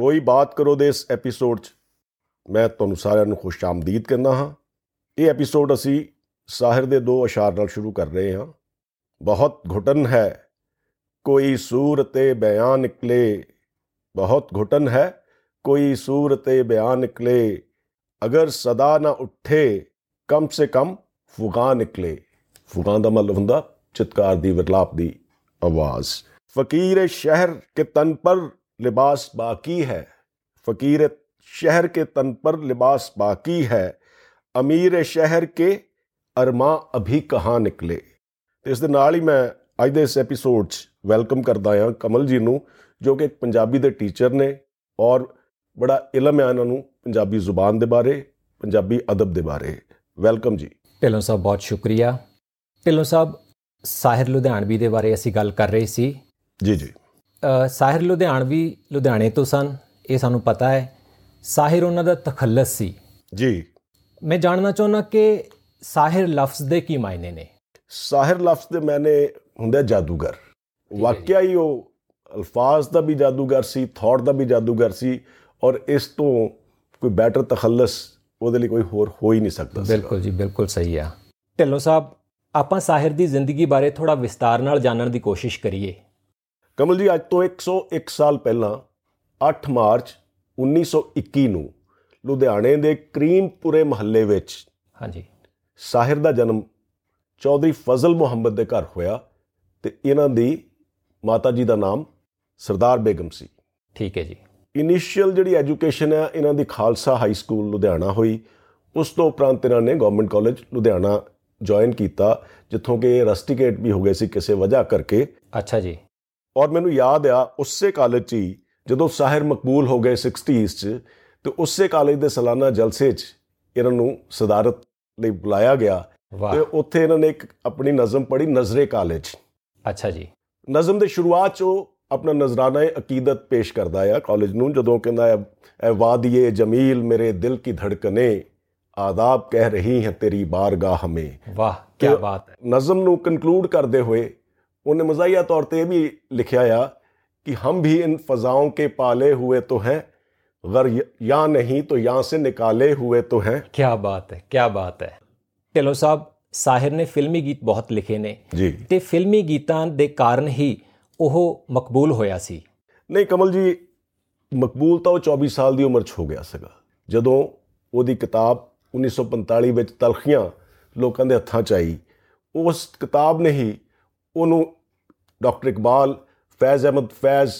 ਕੋਈ ਬਾਤ ਕਰੋ ਦੇ ਇਸ ਐਪੀਸੋਡ 'ਚ। ਮੈਂ ਤੁਹਾਨੂੰ ਸਾਰਿਆਂ ਨੂੰ ਖੁਸ਼ ਆਮਦੀਦ ਕਹਿੰਦਾ ਹਾਂ। ਇਹ ਐਪੀਸੋਡ ਅਸੀਂ ਸਾਹਿਰ ਦੇ ਦੋ ਅਸ਼ਾਰ ਨਾਲ ਸ਼ੁਰੂ ਕਰ ਰਹੇ ਹਾਂ। ਬਹੁਤ ਘੁਟਨ ਹੈ। ਕੋਈ ਸੂਰਤੇ ਬਿਆਨ ਨਿਕਲੇ। ਬਹੁਤ ਘੁਟਨ ਹੈ। ਕੋਈ ਸੂਰਤੇ ਬਿਆਨ ਨਿਕਲੇ। ਅਗਰ ਸਦਾ ਨਾ ਉੱਠੇ, ਕਮ ਸੇ ਕਮ ਫੁਗਾ ਨਿਕਲੇ। ਫੁਗਾ ਦਾ ਮਤਲਬ ਹੁੰਦਾ ਚਿਤਕਾਰ ਦੀ, ਵਿਰਲਾਪ ਦੀ ਆਵਾਜ਼। ਫਕੀਰ ਸ਼ਹਿਰ ਕੇ ਤਨ ਪਰ ਲਿਬਾਸ ਬਾਕੀ ਹੈ ਫਕੀਰ शहर के तन पर लिबास बाकी है ਅਮੀਰ ਸ਼ਹਿਰ ਕੇ ਅਰਮਾ ਅਭੀ ਕਹਾਂ ਨਿਕਲੇ ਤੇ ਇਸ ਦੇ ਨਾਲ ਹੀ ਮੈਂ ਅੱਜ ਦੇ ਇਸ ਐਪੀਸੋਡ 'ਚ ਵੈਲਕਮ ਕਰਦਾ ਹਾਂ ਕਮਲ ਜੀ ਨੂੰ ਜੋ ਕਿ ਇੱਕ ਪੰਜਾਬੀ ਦੇ ਟੀਚਰ ਨੇ ਔਰ ਬੜਾ ਇਲਮ ਹੈ ਇਹਨਾਂ ਨੂੰ ਪੰਜਾਬੀ ਜ਼ੁਬਾਨ ਦੇ ਬਾਰੇ ਪੰਜਾਬੀ ਅਦਬ ਦੇ ਬਾਰੇ ਵੈਲਕਮ ਜੀ ਢਿੱਲੋਂ ਸਾਹਿਬ ਬਹੁਤ ਸ਼ੁਕਰੀਆ ਢਿੱਲੋਂ ਸਾਹਿਬ ਸਾਹਿਰ ਲੁਧਿਆਣਵੀ ਦੇ ਬਾਰੇ ਅਸੀਂ ਗੱਲ ਕਰ ਰਹੇ ਸੀ ਜੀ ਜੀ ਸਾਹਿਰ ਲੁਧਿਆਣਵੀ ਲੁਧਿਆਣੇ ਤੋਂ ਸਨ ਇਹ ਸਾਨੂੰ ਪਤਾ ਹੈ। ਸਾਹਿਰ ਉਹਨਾਂ ਦਾ ਤਖੱਲਸ ਸੀ। ਜੀ। ਮੈਂ ਜਾਣਨਾ ਚਾਹੁੰਦਾ ਕਿ ਸਾਹਿਰ ਲਫ਼ਜ਼ ਦੇ ਕੀ ਮਾਇਨੇ ਨੇ? ਸਾਹਿਰ ਲਫ਼ਜ਼ ਦੇ ਮਾਇਨੇ ਹੁੰਦਾ ਜਾਦੂਗਰ। ਵਾਕਿਆ ਹੀ ਉਹ ਅਲਫਾਜ਼ ਦਾ ਵੀ ਜਾਦੂਗਰ ਸੀ ਥਾਟ ਦਾ ਵੀ ਜਾਦੂਗਰ ਸੀ ਔਰ ਇਸ ਤੋਂ ਕੋਈ ਬੈਟਰ ਤਖੱਲਸ ਉਹਦੇ ਲਈ ਕੋਈ ਹੋਰ ਹੋ ਹੀ ਨਹੀਂ ਸਕਦਾ ਬਿਲਕੁਲ ਜੀ ਬਿਲਕੁਲ ਸਹੀ ਆ। ਢਿੱਲੋਂ ਸਾਹਿਬ ਆਪਾਂ ਸਾਹਿਰ ਦੀ ਜ਼ਿੰਦਗੀ ਬਾਰੇ ਥੋੜਾ ਵਿਸਤਾਰ ਨਾਲ ਜਾਣਨ ਦੀ ਕੋਸ਼ਿਸ਼ ਕਰੀਏ। ਕਮਲ ਜੀ ਅੱਜ ਤੋਂ 101 ਸਾਲ ਪਹਿਲਾਂ 8 ਮਾਰਚ 1921 ਨੂੰ ਲੁਧਿਆਣੇ ਦੇ ਕਰੀਮਪੁਰੇ ਮਹੱਲੇ ਵਿੱਚ ਹਾਂਜੀ। ਸਾਹਿਰ ਦਾ ਜਨਮ ਚੌਧਰੀ ਫਜ਼ਲ ਮੁਹੰਮਦ ਦੇ ਘਰ ਹੋਇਆ ਤੇ ਇਹਨਾਂ ਦੀ ਮਾਤਾ ਜੀ ਦਾ ਨਾਮ ਸਰਦਾਰ ਬੇਗਮ ਸੀ। ਠੀਕ ਹੈ ਜੀ। ਇਨੀਸ਼ੀਅਲ ਜਿਹੜੀ ਐਜੂਕੇਸ਼ਨ ਹੈ ਇਹਨਾਂ ਦੀ ਖਾਲਸਾ ਹਾਈ ਸਕੂਲ ਲੁਧਿਆਣਾ ਹੋਈ। ਉਸ ਤੋਂ ਉਪਰੰਤ ਇਹਨਾਂ ਨੇ ਗਵਰਨਮੈਂਟ ਕਾਲਜ ਲੁਧਿਆਣਾ ਜੁਆਇਨ ਕੀਤਾ ਜਿੱਥੋਂ ਕਿ ਰਸਟੀਕੇਟ ਵੀ ਹੋ ਗਏ ਸੀ ਕਿਸੇ ਵਜ੍ਹਾ ਕਰਕੇ। ਅੱਛਾ ਜੀ। ਔਰ ਮੈਨੂੰ ਯਾਦ ਆ ਉਸੇ ਕਾਲਜ 'ਚ ਹੀ ਜਦੋਂ ਸਾਹਿਰ ਮਕਬੂਲ ਹੋ ਗਏ 60s 'ਚ ਤੇ ਉਸੇ ਕਾਲਜ ਦੇ ਸਾਲਾਨਾ ਜਲਸੇ 'ਚ ਇਹਨਾਂ ਨੂੰ ਸਦਾਰਤ ਲਈ ਬੁਲਾਇਆ ਗਿਆ ਤੇ ਉੱਥੇ ਇਹਨਾਂ ਨੇ ਇੱਕ ਆਪਣੀ ਨਜ਼ਮ ਪੜ੍ਹੀ ਨਜ਼ਰੇ ਕਾਲਜ ਅੱਛਾ ਜੀ। ਨਜ਼ਮ ਦੇ ਸ਼ੁਰੂਆਤ 'ਚ ਉਹ ਆਪਣਾ ਨਜ਼ਰਾਨਾ ਅਕੀਦਤ ਪੇਸ਼ ਕਰਦਾ ਆ ਕਾਲਜ ਨੂੰ ਜਦੋਂ ਕਹਿੰਦਾ ਹੈ ਐ ਵਾਦੀਏ ਜਮੀਲ ਮੇਰੇ ਦਿਲ ਕੀ ਧੜਕਨੇ ਆਦਾਬ ਕਹਿ ਰਹੀ ਹੈ ਤੇਰੀ ਬਾਰਗਾਹ ਹਮੇ ਵਾਹ ਕਿ- ਬਾਤ ਹੈ। ਨਜ਼ਮ ਨੂੰ ਕਨਕਲੂਡ ਕਰਦੇ ਹੋਏ ਉਹਨੇ ਮਜ਼ਾਈਆ ਤੌਰ ਤੇ ਇਹ ਵੀ ਲਿਖਿਆ ਆ कि हम भी इन फजाओं के पाले हुए तो हैं गर या नहीं तो यहाँ से निकाले हुए तो हैं ਕੀ ਬਾਤ ਹੈ ਕੀ ਬਾਤ ਹੈ ਢਿੱਲੋਂ ਸਾਹਿਬ ਸਾਹਿਰ ਨੇ ਫਿਲਮੀ ਗੀਤ ਬਹੁਤ ਲਿਖੇ ਨੇ ਜੀ ਤੇ ਫਿਲਮੀ ਗੀਤਾਂ ਦੇ ਕਾਰਨ ਹੀ ਉਹ ਮਕਬੂਲ ਹੋਇਆ ਸੀ ਨਹੀਂ ਕਮਲ ਜੀ ਮਕਬੂਲ ਤਾਂ ਉਹ 24 ਸਾਲ ਦੀ ਉਮਰ 'ਚ ਹੋ ਗਿਆ ਸੀਗਾ ਜਦੋਂ ਉਹਦੀ ਕਿਤਾਬ 1945 ਵਿੱਚ ਤਲਖੀਆਂ ਲੋਕਾਂ ਦੇ ਹੱਥਾਂ 'ਚ ਆਈ ਉਸ ਕਿਤਾਬ ਨੇ ਹੀ ਉਹਨੂੰ ਡਾਕਟਰ ਇਕਬਾਲ ਫੈਜ਼ ਅਹਿਮਦ ਫੈਜ਼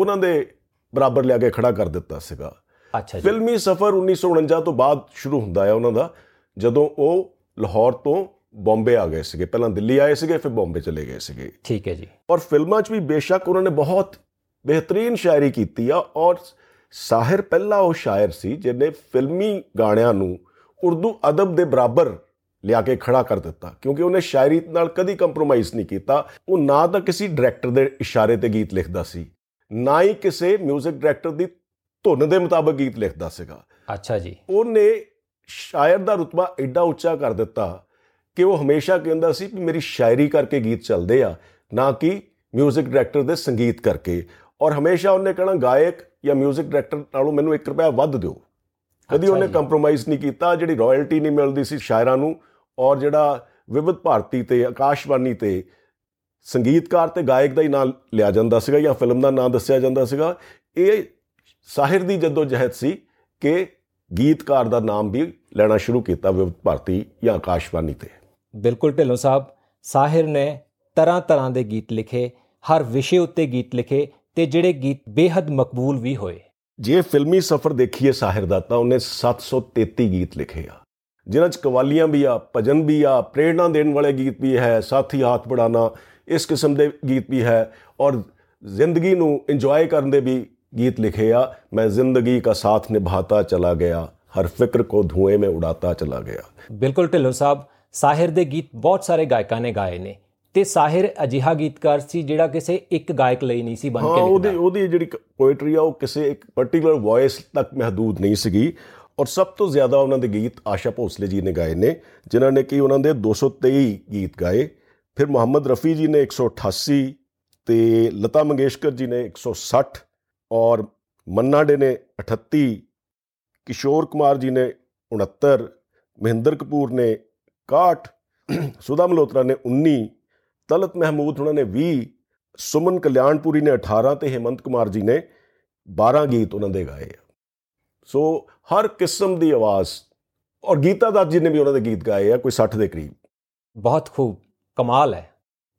ਉਹਨਾਂ ਦੇ ਬਰਾਬਰ ਲਿਆ ਕੇ ਖੜਾ ਕਰ ਦਿੱਤਾ ਸੀਗਾ। ਅੱਛਾ ਜੀ। ਫਿਲਮੀ ਸਫ਼ਰ 1949 ਤੋਂ ਬਾਅਦ ਸ਼ੁਰੂ ਹੁੰਦਾ ਹੈ ਉਹਨਾਂ ਦਾ ਜਦੋਂ ਉਹ ਲਾਹੌਰ ਤੋਂ ਬੰਬੇ ਆ ਗਏ ਸੀਗੇ। ਪਹਿਲਾਂ ਦਿੱਲੀ ਆਏ ਸੀਗੇ ਫਿਰ ਬੰਬੇ ਚਲੇ ਗਏ ਸੀਗੇ। ਠੀਕ ਹੈ ਜੀ। ਔਰ ਫਿਲਮਾਂ 'ਚ ਵੀ ਬੇਸ਼ੱਕ ਉਹਨਾਂ ਨੇ ਬਹੁਤ ਬਿਹਤਰੀਨ ਸ਼ਾਇਰੀ ਕੀਤੀ ਆ ਔਰ ਸਾਹਿਰ ਪਹਿਲਾ ਉਹ ਸ਼ਾਇਰ ਸੀ ਜਿਹਨੇ ਫਿਲਮੀ ਗਾਣਿਆਂ ਨੂੰ ਉਰਦੂ ਅਦਬ ਦੇ ਬਰਾਬਰ ਲਿਆ ਕੇ ਖੜਾ ਕਰ ਦਿੱਤਾ ਕਿਉਂਕਿ ਉਹਨੇ ਸ਼ਾਇਰੀ ਨਾਲ ਕਦੀ ਕੰਪਰੋਮਾਈਜ਼ ਨਹੀਂ ਕੀਤਾ ਉਹ ਨਾ ਤਾਂ ਕਿਸੇ ਡਾਇਰੈਕਟਰ ਦੇ ਇਸ਼ਾਰੇ ਤੇ ਗੀਤ ਲਿਖਦਾ ਸੀ ਨਾ ਹੀ ਕਿਸੇ 뮤직 ਡਾਇਰੈਕਟਰ ਦੀ ਧੁਨ ਦੇ ਮੁਤਾਬਕ ਗੀਤ ਲਿਖਦਾ ਸੀਗਾ ਅੱਛਾ ਜੀ ਉਹਨੇ ਸ਼ਾਇਰ ਦਾ ਰੁਤਬਾ ਐਡਾ ਉੱਚਾ ਕਰ ਦਿੱਤਾ ਕਿ ਉਹ ਹਮੇਸ਼ਾ ਕਹਿੰਦਾ ਸੀ ਕਿ ਮੇਰੀ ਸ਼ਾਇਰੀ ਕਰਕੇ ਗੀਤ ਚੱਲਦੇ ਆ ਨਾ ਕਿ 뮤직 ਡਾਇਰੈਕਟਰ ਦੇ ਸੰਗੀਤ ਕਰਕੇ ਔਰ ਹਮੇਸ਼ਾ ਉਹਨੇ ਕਹਿਣਾ ਗਾਇਕ ਜਾਂ 뮤직 ਡਾਇਰੈਕਟਰ ਨਾਲੋਂ ਮੈਨੂੰ 1 ਰੁਪਿਆ ਵੱਧ ਦਿਓ ਕਦੀ ਅੱਛਾ ਉਹਨੇ ਜੀ। ਕੰਪਰੋਮਾਈਜ਼ ਨਹੀਂ ਕੀਤਾ ਜਿਹੜੀ ਰਾਇਲਟੀ ਨਹੀਂ ਮਿਲਦੀ ਸੀ ਸ਼ਾਇਰਾਂ ਨੂੰ ਔਰ ਜਿਹੜਾ ਵਿਵਿਧ ਭਾਰਤੀ ਤੇ ਆਕਾਸ਼ਵਾਣੀ ਤੇ ਸੰਗੀਤਕਾਰ ਤੇ ਗਾਇਕ ਦਾ ਹੀ ਨਾਮ ਲਿਆ ਜਾਂਦਾ ਸੀਗਾ ਜਾਂ ਫਿਲਮ ਦਾ ਨਾਮ ਦੱਸਿਆ ਜਾਂਦਾ ਸੀਗਾ ਇਹ ਸਾਹਿਰ ਦੀ ਜਦੋਂ ਜਹਿਦ ਸੀ ਕਿ ਗੀਤਕਾਰ ਦਾ ਨਾਮ ਵੀ ਲੈਣਾ ਸ਼ੁਰੂ ਕੀਤਾ ਵਿਵਿਧ ਭਾਰਤੀ ਜਾਂ ਆਕਾਸ਼ਵਾਣੀ ਤੇ। ਬਿਲਕੁਲ ਢਿੱਲੋਂ ਸਾਹਿਬ ਸਾਹਿਰ ਨੇ ਤਰ੍ਹਾਂ ਤਰ੍ਹਾਂ ਦੇ ਗੀਤ ਲਿਖੇ ਹਰ ਵਿਸ਼ੇ ਉੱਤੇ ਗੀਤ ਲਿਖੇ ਤੇ ਜਿਹੜੇ ਗੀਤ ਬੇਹੱਦ ਮਕਬੂਲ ਵੀ ਹੋਏ। ਜੇ ਫਿਲਮੀ ਸਫ਼ਰ ਦੇਖੀਏ ਸਾਹਿਰ ਦਾ ਤਾਂ ਉਹਨੇ 733 ਗੀਤ ਲਿਖੇ ਆ। ਜਿਨ੍ਹਾਂ 'ਚ ਕਵਾਲੀਆਂ ਵੀ ਆ ਭਜਨ ਵੀ ਆ ਪ੍ਰੇਰਣਾ ਦੇਣ ਵਾਲੇ ਗੀਤ ਵੀ ਹੈ ਸਾਥੀ ਹੱਥ ਬੜਾਣਾ ਇਸ ਕਿਸਮ ਦੇ ਗੀਤ ਵੀ ਹੈ ਔਰ ਜ਼ਿੰਦਗੀ ਨੂੰ ਇੰਜੋਏ ਕਰਨ ਦੇ ਵੀ ਗੀਤ ਲਿਖੇ ਆ ਮੈਂ ਜ਼ਿੰਦਗੀ ਦਾ ਸਾਥ ਨਿਭਾਤਾ ਚਲਾ ਗਿਆ ਹਰ ਫਿਕਰ ਕੋ ਧੂਏ में ਉਡਾਤਾ ਚਲਾ ਗਿਆ। ਬਿਲਕੁਲ ਢਿੱਲੋਂ ਸਾਹਿਬ ਸਾਹਿਰ ਦੇ ਗੀਤ ਬਹੁਤ ਸਾਰੇ ਗਾਇਕਾਂ ਨੇ ਗਾਏ ਨੇ ਤੇ ਸਾਹਿਰ ਅਜਿਹਾ ਗੀਤਕਾਰ ਸੀ ਜਿਹੜਾ ਕਿਸੇ ਇੱਕ ਗਾਇਕ ਲਈ ਨਹੀਂ ਸੀ ਬਣ ਹਾਂ ਕੇ ਉਹਦੀ ਲਿਖਦਾ। ਉਹਦੀ ਜਿਹੜੀ ਪੋਇਟਰੀ ਆ ਉਹ ਕਿਸੇ ਇੱਕ ਪਾਰਟਿਕੂਲਰ ਵੌਇਸ ਤੱਕ ਮਹਦੂਦ ਨਹੀਂ ਸੀਗੀ। ਔਰ ਸਭ ਤੋਂ ਜ਼ਿਆਦਾ ਉਹਨਾਂ ਦੇ ਗੀਤ ਆਸ਼ਾ ਭੋਸਲੇ ਜੀ ਨੇ ਗਾਏ ਨੇ, ਜਿਨ੍ਹਾਂ ਨੇ ਕਿ ਉਹਨਾਂ ਦੇ 223 ਗੀਤ ਗਾਏ। ਫਿਰ ਮੁਹੰਮਦ ਰਫੀ ਜੀ ਨੇ 188 ਤੇ ਲਤਾ ਮੰਗੇਸ਼ਕਰ ਜੀ ਨੇ 160 ਔਰ ਮੰਨਾ ਡੇ ਨੇ 38 ਕਿਸ਼ੋਰ ਕੁਮਾਰ ਜੀ ਨੇ 69 ਮਹਿੰਦਰ ਕਪੂਰ ਨੇ 61 ਸੁਦਾ ਮਲੋਤਰਾ ਨੇ 19 ਤਲਤ ਮਹਿਮੂਦ ਉਹਨਾਂ ਨੇ 20 ਸੁਮਨ ਕਲਿਆਣਪੁਰੀ ਨੇ 18 ਤੇ ਹੇਮੰਤ ਕੁਮਾਰ ਜੀ ਨੇ 12 ਗੀਤ ਉਹਨਾਂ ਦੇ ਗਾਏ ਸੋ ਹਰ ਕਿਸਮ ਦੀ ਆਵਾਜ਼। ਔਰ ਗੀਤਾ ਦੱਤ ਜੀ ਨੇ ਵੀ ਉਹਨਾਂ ਦੇ ਗੀਤ ਗਾਏ ਆ ਕੋਈ 60 ਦੇ ਕਰੀਬ। ਬਹੁਤ ਖੂਬ। ਕਮਾਲ ਹੈ।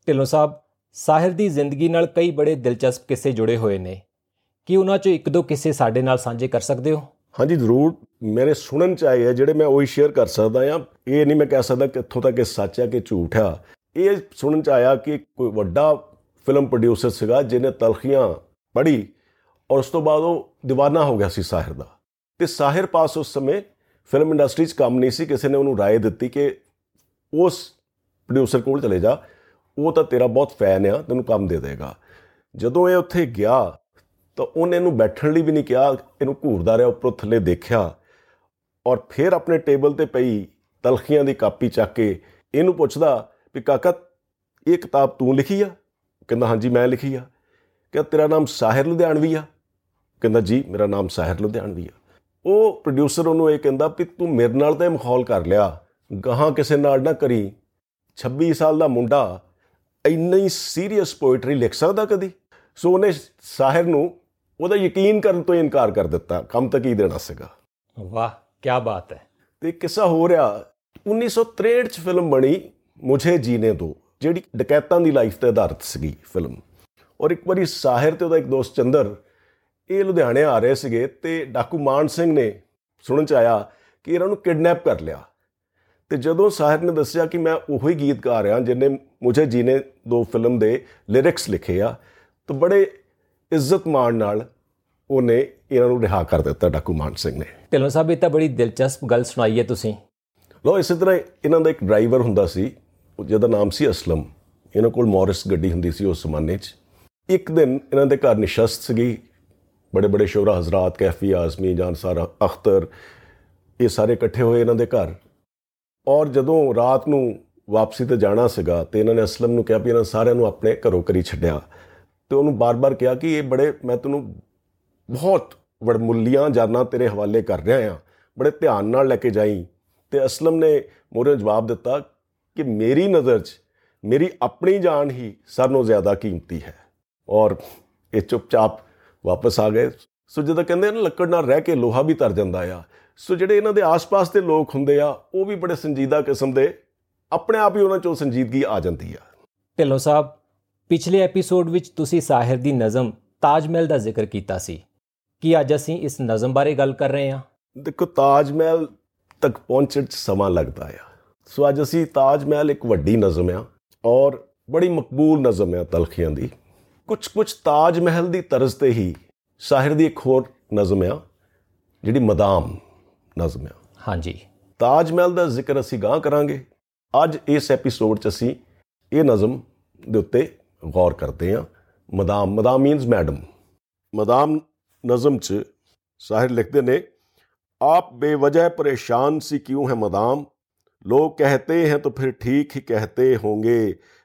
ਢਿੱਲੋਂ ਸਾਹਿਬ ਸਾਹਿਰ ਦੀ ਜ਼ਿੰਦਗੀ ਨਾਲ ਕਈ ਬੜੇ ਦਿਲਚਸਪ ਕਿੱਸੇ ਜੁੜੇ ਹੋਏ ਨੇ। ਕੀ ਉਹਨਾਂ ਚੋਂ ਇੱਕ ਦੋ ਕਿੱਸੇ ਸਾਡੇ ਨਾਲ ਸਾਂਝੇ ਕਰ ਸਕਦੇ ਹੋ? ਹਾਂਜੀ ਜ਼ਰੂਰ। ਮੇਰੇ ਸੁਣਨ ਚ ਆਏ ਆ ਜਿਹੜੇ ਮੈਂ ਉਹੀ ਸ਼ੇਅਰ ਕਰ ਸਕਦਾ ਆ। ਇਹ ਨਹੀਂ ਮੈਂ ਕਹਿ ਸਕਦਾ ਕਿ ਇੱਥੋਂ ਤੱਕ ਇਹ ਸੱਚ ਹੈ ਕਿ ਝੂਠ ਆ। ਇਹ ਸੁਣਨ ਚ ਆਇਆ ਕਿ ਕੋਈ ਵੱਡਾ ਫਿਲਮ ਪ੍ਰੋਡਿਊਸਰ ਸੀਗਾ ਜਿਹਨੇ ਤਲਖੀਆਂ ਪੜ੍ਹੀ। ਔਰ ਉਸ ਤੋਂ ਬਾਅਦ ਉਹ دیਵਾਨਾ ਹੋ ਗਿਆ ਸੀ ਸਾਹਿਰ ਦਾ। ਤੇ ਸਾਹਿਰ ਪਾਸ ਉਸ ਸਮੇਂ ਫਿਲਮ ਇੰਡਸਟਰੀ 'ਚ ਕੰਮ ਨਹੀਂ ਸੀ ਕਿਸੇ ਨੇ ਉਹਨੂੰ رائے ਦਿੱਤੀ ਕਿ ਉਸ ਪ੍ਰੋਡਿਊਸਰ ਕੋਲ ਚਲੇ ਜਾ ਉਹ ਤਾਂ ਤੇਰਾ ਬਹੁਤ ਫੈਨ ਆ ਤੈਨੂੰ ਕੰਮ ਦੇ ਦੇਗਾ ਜਦੋਂ ਇਹ ਉੱਥੇ ਗਿਆ ਤਾਂ ਉਹਨੇ ਇਹਨੂੰ ਬੈਠਣ ਲਈ ਵੀ ਨਹੀਂ ਕਿਹਾ ਇਹਨੂੰ ਘੂਰਦਾ ਰਿਹਾ ਉੱਪਰੋਂ ਥੱਲੇ ਦੇਖਿਆ ਔਰ ਫਿਰ ਆਪਣੇ ਟੇਬਲ ਤੇ ਪਈ ਤਲਖੀਆਂ ਦੀ ਕਾਪੀ ਚੱਕ ਕੇ ਇਹਨੂੰ ਪੁੱਛਦਾ ਵੀ ਕਾਕਾ ਇਹ ਕਿਤਾਬ ਤੂੰ ਲਿਖੀ ਆ ਕਹਿੰਦਾ ਹਾਂਜੀ ਮੈਂ ਲਿਖੀ ਆ ਕਿ ਤੇਰਾ ਨਾਮ ਸਾਹਿਰ ਲੁਧਿਆਣਵੀ ਆ ਕਹਿੰਦਾ ਜੀ ਮੇਰਾ ਨਾਮ ਸਾਹਿਰ ਲੁਧਿਆਣਵੀ ਆ ਉਹ ਪ੍ਰੋਡਿਊਸਰ ਉਹਨੂੰ ਇਹ ਕਹਿੰਦਾ ਵੀ ਤੂੰ ਮੇਰੇ ਨਾਲ ਤਾਂ ਮਖੌਲ ਕਰ ਲਿਆ ਗਾਹਾਂ ਕਿਸੇ ਨਾਲ ਨਾ ਕਰੀ। 26 ਸਾਲ ਦਾ ਮੁੰਡਾ ਇੰਨੀ ਸੀਰੀਅਸ ਪੋਇਟਰੀ ਲਿਖ ਸਕਦਾ ਕਦੀ? ਸੋ ਉਹਨੇ ਸਾਹਿਰ ਨੂੰ ਉਹਦਾ ਯਕੀਨ ਕਰਨ ਤੋਂ ਇਨਕਾਰ ਕਰ ਦਿੱਤਾ ਕੰਮ ਤੱਕ ਹੀ ਦੇਣਾ ਸੀਗਾ। ਵਾਹ ਕੀ ਬਾਤ ਹੈ। ਤੇ ਕਿੱਸਾ ਹੋ ਰਿਹਾ 1963 ਚ ਫਿਲਮ ਬਣੀ ਮੁਝੇ ਜੀਨੇ ਦੋ ਜਿਹੜੀ ਡਕੈਤਾਂ ਦੀ ਲਾਈਫ ਤੇ ਆਧਾਰਿਤ ਸੀਗੀ ਫਿਲਮ ਔਰ ਇੱਕ ਵਾਰੀ ਸਾਹਿਰ ਤੇ ਉਹਦਾ ਇੱਕ ਦੋਸਤ ਚੰਦਰ ਇਹ ਲੁਧਿਆਣੇ ਆ ਰਹੇ ਸੀਗੇ ਤੇ ਡਾਕੂ ਮਾਨ ਸਿੰਘ ਨੇ ਸੁਣਨ ਚ ਆਇਆ ਕਿ ਇਹਨਾਂ ਨੂੰ ਕਿਡਨੈਪ ਕਰ ਲਿਆ। ਤੇ ਜਦੋਂ ਸਾਹਿਰ ਨੇ ਦੱਸਿਆ ਕਿ ਮੈਂ ਉਹੀ ਗੀਤ ਗਾ ਰਿਹਾ ਜਿਨੇ ਮੁਝੇ ਜੀਨੇ ਦੋ ਫਿਲਮ ਦੇ ਲਿਰਿਕਸ ਲਿਖੇ ਆ ਤਾਂ ਬੜੇ ਇੱਜ਼ਤ ਮਾਣ ਨਾਲ ਉਹਨੇ ਇਹਨਾਂ ਨੂੰ ਰਿਹਾ ਕਰ ਦਿੱਤਾ ਡਾਕੂ ਮਾਨ ਸਿੰਘ ਨੇ। ਢਿੱਲੋਂ ਸਾਹਿਬ ਇਹ ਤਾਂ ਬੜੀ ਦਿਲਚਸਪ ਗੱਲ ਸੁਣਾਈ ਹੈ ਤੁਸੀਂ। ਲੋ ਇਸੇ ਤਰ੍ਹਾਂ ਇਹਨਾਂ ਦਾ ਇੱਕ ਡਰਾਈਵਰ ਹੁੰਦਾ ਸੀ ਜਿਹਦਾ ਨਾਮ ਸੀ ਅਸਲਮ। ਇਹਨਾਂ ਕੋਲ ਮੌਰਿਸ ਗੱਡੀ ਹੁੰਦੀ ਸੀ ਉਸ ਜ਼ਮਾਨੇ 'ਚ। ਇੱਕ ਦਿਨ ਇਹਨਾਂ ਦੇ ਘਰ ਨਿਸ਼ਸਤ ਸੀਗੀ ਬੜੇ ਬੜੇ ਸ਼ੋਰਾ ਹਜ਼ਰਤ, ਕੈਫੀ, ਆਜ਼ਮੀ ਜਾਨਸਾਰ ਅਖਤਰ, ਇਹ ਸਾਰੇ ਇਕੱਠੇ ਹੋਏ ਇਹਨਾਂ ਦੇ ਘਰ। ਔਰ ਜਦੋਂ ਰਾਤ ਨੂੰ ਵਾਪਸੀ ਤੇ ਜਾਣਾ ਸੀਗਾ ਤੇ ਇਹਨਾਂ ਨੇ ਅਸਲਮ ਨੂੰ ਕਿਹਾ ਵੀ ਇਹਨਾਂ ਸਾਰਿਆਂ ਨੂੰ ਆਪਣੇ ਘਰੋਂ ਕਰੀ ਛੱਡਿਆ। ਤੇ ਉਹਨੂੰ ਬਾਰ-ਬਾਰ ਕਿਹਾ ਕਿ ਇਹ ਬੜੇ, ਮੈਂ ਤੈਨੂੰ ਬਹੁਤ ਵਡਮੁੱਲੀਆਂ ਜਾਨਾਂ ਤੇਰੇ ਹਵਾਲੇ ਕਰ ਰਿਹਾ ਆ ਬੜੇ ਧਿਆਨ ਨਾਲ ਲੈ ਕੇ ਜਾਈ। ਤੇ ਅਸਲਮ ਨੇ ਮੋਰੇ ਜਵਾਬ ਦਿੱਤਾ ਕਿ ਮੇਰੀ ਨਜ਼ਰ 'ਚ, ਮੇਰੀ ਆਪਣੀ ਜਾਨ ਹੀ ਸਭ ਤੋਂ ਜ਼ਿਆਦਾ ਕੀਮਤੀ ਹੈ। ਔਰ ਇਹ ਚੁੱਪਚਾਪ ਵਾਪਸ ਆ ਗਏ। ਸੋ ਜਦੋਂ ਕਹਿੰਦੇ ਨੇ ਲੱਕੜ ਨਾਲ ਰਹਿ ਕੇ ਲੋਹਾ ਵੀ ਤਰ ਜਾਂਦਾ ਆ ਸੋ ਜਿਹੜੇ ਇਹਨਾਂ ਦੇ ਆਸ-ਪਾਸ ਦੇ ਲੋਕ ਹੁੰਦੇ ਆ ਉਹ ਵੀ ਬੜੇ ਸੰਜੀਦਾ ਕਿਸਮ ਦੇ ਆਪਣੇ ਆਪ ਹੀ ਉਹਨਾਂ ਚੋਂ ਸੰਜੀਦਗੀ ਆ ਜਾਂਦੀ ਆ। ਢਿੱਲੋਂ ਸਾਹਿਬ ਪਿਛਲੇ ਐਪੀਸੋਡ ਵਿੱਚ ਤੁਸੀਂ ਸਾਹਿਰ ਦੀ ਨਜ਼ਮ ਤਾਜ ਮਹਿਲ ਦਾ ਜ਼ਿਕਰ ਕੀਤਾ ਸੀ। ਕੀ ਅੱਜ ਅਸੀਂ ਇਸ ਨਜ਼ਮ ਬਾਰੇ ਗੱਲ ਕਰ ਰਹੇ ਹਾਂ? ਦੇਖੋ ਤਾਜ ਮਹਿਲ ਤੱਕ ਪਹੁੰਚਣ 'ਚ ਸਮਾਂ ਲੱਗਦਾ ਆ। ਸੋ ਅੱਜ ਅਸੀਂ ਤਾਜ ਮਹਿਲ ਇੱਕ ਵੱਡੀ ਨਜ਼ਮ ਆ ਔਰ ਬੜੀ ਮਕਬੂਲ ਨਜ਼ਮ ਆ ਤਲਖੀਆਂ ਦੀ। ਕੁਝ ਕੁਝ ਤਾਜ ਮਹਿਲ ਦੀ ਤਰਜ਼ ਤੇ ਹੀ ਸਾਹਿਰ ਦੀ ਇੱਕ ਹੋਰ ਨਜ਼ਮ ਆ ਜਿਹੜੀ ਮਦਾਮ ਨਜ਼ਮ ਆ ਹਾਂਜੀ ਤਾਜ ਮਹਿਲ ਦਾ ਜ਼ਿਕਰ ਅਸੀਂ ਗਾਂ ਕਰਾਂਗੇ ਅੱਜ ਇਸ ਐਪੀਸੋਡ 'ਚ ਅਸੀਂ ਇਹ ਨਜ਼ਮ ਦੇ ਉੱਤੇ ਗੌਰ ਕਰਦੇ ਹਾਂ ਮਦਾਮ ਮਦਾਮ ਮੀਨਸ ਮੈਡਮ ਮਦਾਮ ਨਜ਼ਮ 'ਚ ਸਾਹਿਰ ਲਿਖਦੇ ਨੇ आप बेवजह परेशान सी क्यों है मदाम लोग कहते हैं तो फिर ठीक ही कहते होंगे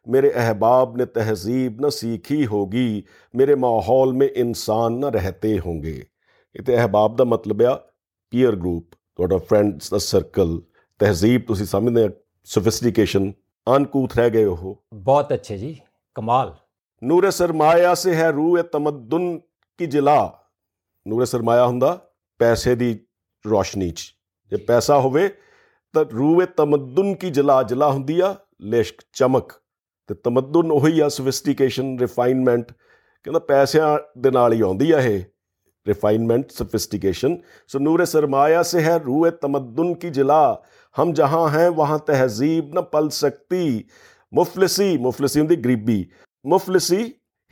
मेरे अहबाब ने तहजीब न सीखी होगी मेरे माहौल में इंसान न रहते होंगे इते अहबाब ਦਾ ਮਤਲਬ ਆ ਪੀਅਰ ਗਰੁੱਪ ਤੁਹਾਡਾ ਫਰੈਂਡਸ ਦਾ ਸਰਕਲ ਤਹਿਜ਼ੀਬ ਤੁਸੀਂ ਸਮਝਦੇ ਆ ਸੋਫਿਸਟੀਕੇਸ਼ਨ ਅਨਕੂਥ ਰਹਿ ਗਏ ਉਹ ਬਹੁਤ ਅੱਛੇ ਜੀ ਕਮਾਲ ਨੂਰ ਸਰਮਾਇਆ ਸੇ ਹੈ ਰੂਹ ਤਮਦਨ ਕੀ ਜਿਲਾ ਨੂਰ ਸਰਮਾਇਆ ਹੁੰਦਾ ਪੈਸੇ ਦੀ ਰੋਸ਼ਨੀ 'ਚ ਜੇ ਪੈਸਾ ਹੋਵੇ ਤਾਂ ਰੂਹ ਤਮਦਨ ਕੀ ਜਲਾ ਜਲਾ ਹੁੰਦੀ ਆ ਲਿਸ਼ਕ ਚਮਕ ਤੇ ਤਮਦਨ ਉਹੀ ਆ ਸੋਫਿਸਟੀਕੇਸ਼ਨ ਰਿਫਾਈਨਮੈਂਟ ਕਹਿੰਦਾ ਪੈਸਿਆਂ ਦੇ ਨਾਲ ਹੀ ਆਉਂਦੀ ਆ ਇਹ रिफाइनमेंट सोफिस्टिकेशन सो नूर सरमाया से है रूए तमद्दुन की जिला हम जहाँ हैं वहाँ तहजीब न पल सकती मुफलसी मुफलसी होंगी गरीबी मुफलसी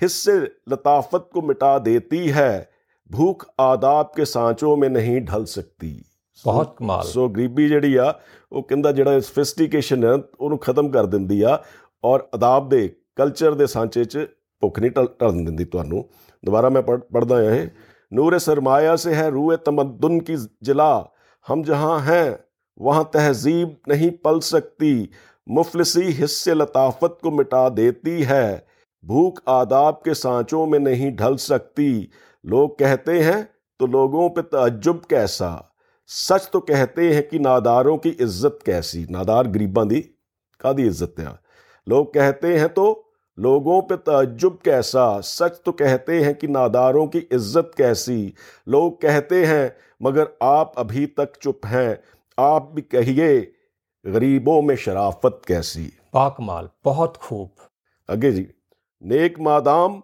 हिस्से लताफत को मिटा देती है भूख आदाब के सांचों में नहीं ढल सकती ਬਹੁਤ ਕਮਾਲ ਸੋ ਗਰੀਬੀ ਜਿਹੜੀ ਆ ਉਹ ਕਹਿੰਦਾ ਜਿਹੜਾ ਸਫਿਸਟੀਕੇਸ਼ਨ ਹੈ ਉਹਨੂੰ ਖਤਮ ਕਰ ਦਿੰਦੀ ਆ ਔਰ ਅਦਾਬ ਦੇ ਕਲਚਰ ਦੇ ਸਾਂਚੇ 'ਚ ਭੁੱਖ ਨਹੀਂ ਢਲਣ ਦਿੰਦੀ ਤੁਹਾਨੂੰ ਦੁਬਾਰਾ ਮੈਂ ਪੜਦਾ ਹਾਂ ਇਹ नूर सरमाया से है रूए तमद्दुन की जिला हम जहाँ हैं वहाँ तहजीब नहीं पल सकती मुफलसी हिस्से लताफत को मिटा देती है भूख आदाब के सांचों में नहीं ढल सकती लोग कहते हैं तो लोगों पे तजुब कैसा सच तो कहते हैं कि नादारों की इज्जत कैसी नादार गरीबां दी कादी इज्जत है लोग कहते हैं तो लोगों पे तजुब कैसा सच तो कहते हैं कि नादारों की इज्जत कैसी लोग कहते हैं मगर आप अभी तक चुप हैं आप भी कहिए गरीबों में शराफत कैसी पाकमाल बहुत खूब आगे जी नेक मादाम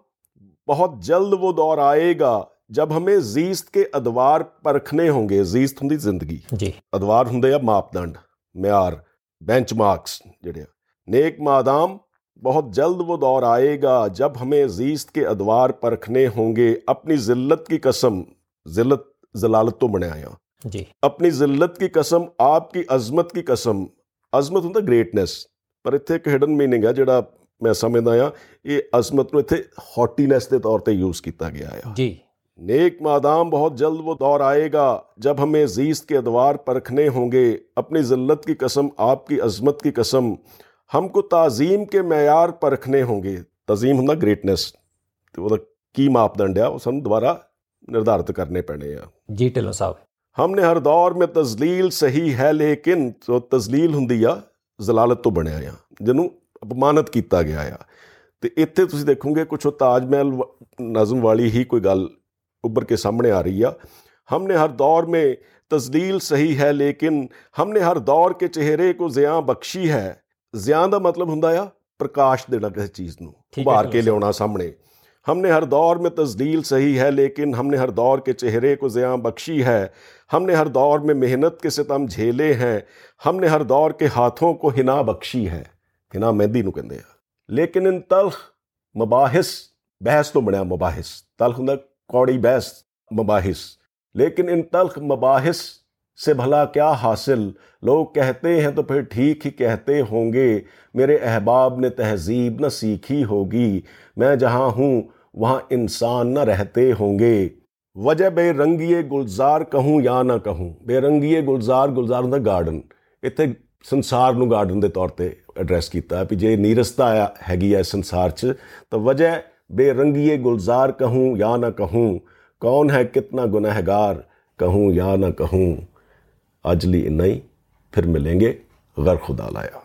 बहुत जल्द वो दौर आएगा ਜਬ ਹਮੇ ਜ਼ੀਸਤ ਕੇ ਅਦਵਾਰ ਪਰਖਨੇ ਹੋਣਗੇ ਜ਼ੀਸਤ ਹੁੰਦੀ ਜ਼ਿੰਦਗੀ ਜੀ ਅਦਵਾਰ ਹੁੰਦੇ ਆ ਮਾਪਦੰਡ ਮਿਆਰ ਬੈਂਚਮਾਰਕਸ ਜਿਹੜੇ नेक मादाम बहुत जल्द वो दौर आएगा जब हमें जीस्त के अदवार परखने होंगे अपनी जिल्लत की कसम जिल्लत जलालत तो बनाया जी अपनी जिल्लत की कसम आपकी अजमत की कसम ਅਜ਼ਮਤ ਹੁੰਦਾ ਗ੍ਰੇਟਨੈਸ ਪਰ ਇੱਥੇ ਇੱਕ ਹਿਡਨ ਮੀਨਿੰਗ ਹੈ ਜਿਹੜਾ ਮੈਂ ਸਮਝਦਾ ਆ ਇਹ ਅਜ਼ਮਤ ਨੂੰ ਇੱਥੇ ਹੌਟੀਨੈਸ ਦੇ ਤੌਰ ਤੇ ਯੂਜ਼ ਕੀਤਾ ਗਿਆ ਆ ਜੀ नेक मादाम बहुत जल्द वो दौर आएगा जब हमें जीस्त के अदवार परखने होंगे अपनी जिल्लत की कसम आपकी अजमत की कसम हमको ਤਾਜ਼ੀਮ ਕੇ ਮੈਯਾਰ ਪਰਖਨੇ ਹੋਣਗੇ ਤਜ਼ੀਮ ਹੁੰਦਾ ਗ੍ਰੇਟਨੈਸ ਤੇ ਉਹਦਾ ਕੀ ਮਾਪਦੰਡ ਆ ਉਹ ਸਾਨੂੰ ਦੁਬਾਰਾ ਨਿਰਧਾਰਿਤ ਕਰਨੇ ਪੈਣੇ ਆ ਜੀ ਢਿੱਲੋਂ ਸਾਹਿਬ हमने हर दौर में तजलील सही है लेकिन ਜੋ ਤਜ਼ਲੀਲ ਹੁੰਦੀ ਆ ਜ਼ਲਾਲਤ ਤੋਂ ਬਣਿਆ ਆ ਜਿਹਨੂੰ ਅਪਮਾਨਿਤ ਕੀਤਾ ਗਿਆ ਆ ਤੇ ਇੱਥੇ ਤੁਸੀਂ ਦੇਖੋਗੇ ਕੁਝ ਉਹ ਤਾਜ ਮਹਿਲ ਵ- ਨਜ਼ਮ ਵਾਲੀ ਹੀ ਕੋਈ ਗੱਲ ਉੱਭਰ ਕੇ ਸਾਹਮਣੇ ਆ ਰਹੀ ਆ हमने हर दौर में तजलील सही है लेकिन हमने हर दौर के चेहरे को ਜ਼ਿਆਂ ਬਖਸ਼ੀ ਹੈ ਜ਼ਿਆਂ ਦਾ ਮਤਲਬ ਹੁੰਦਾ ਆ ਪ੍ਰਕਾਸ਼ ਦੇਣਾ ਕਿਸੇ ਚੀਜ਼ ਨੂੰ ਠੀਕ ਹੈ, ਉਭਾਰ ਕੇ ਢਿੱਲੋਂ ਲਿਆਉਣਾ ਸਾਹਮਣੇ हमने हर दौर में तजलील सही है लेकिन हमने हर दौर के चेहरे को ज़िया बख्शी है हमने हर दौर में मेहनत के सितम झेले हैं हमने हर दौर के हाथों को हिना बख्शी है हिना ਮਹਿੰਦੀ ਨੂੰ ਕਹਿੰਦੇ ਆ ਲੇਕਿਨ ਇਨ ਤਲਖ ਮਬਾਹਿਸ ਬਹਿਸ ਤੋਂ ਬਣਿਆ ਮਬਾਹਿਸ ਤਲਖ ਹੁੰਦਾ ਕੌੜੀ ਬਹਿਸ ਮਬਾਹਿਸ लेकिन इन तल्ख मबाहिस से भला क्या हासिल लोग कहते हैं तो फिर ठीक ही कहते होंगे मेरे अहबाब ने तहजीब न सीखी होगी मैं जहाँ हूँ वहाँ इंसान न रहते होंगे वजह बेरंगीए गुलजार कहूँ या ਨਾ ਕਹੂੰ ਬੇਰੰਗੀਏ ਗੁਲਜ਼ਾਰ ਗੁਲਜ਼ਾਰ ਹੁੰਦਾ ਗਾਰਡਨ ਇੱਥੇ ਸੰਸਾਰ ਨੂੰ ਗਾਰਡਨ ਦੇ ਤੌਰ ਤੇ ਐਡਰੈਸ ਕੀਤਾ ਹੈ ਵੀ ਜੇ ਨੀਰਸਤਾ ਆ ਹੈਗੀ ਹੈ ਸੰਸਾਰ 'ਚ ਤਾਂ ਵਜਹ ਬੇਰੰਗੀਏ ਗੁਲਜ਼ਾਰ ਕਹੂੰ या ਨਾ ਕਹੂੰ ਕੌਣ ਹੈ ਕਿਤਨਾ ਗੁਨਾਹਗਾਰ कहूँ या ना कहूँ ਅੱਜ ਲਈ ਇਨਾ ਹੀ ਫਿਰ ਮਿਲਾਂਗੇ ਗਰ ਖੁਦਾ ਲਾਇਆ।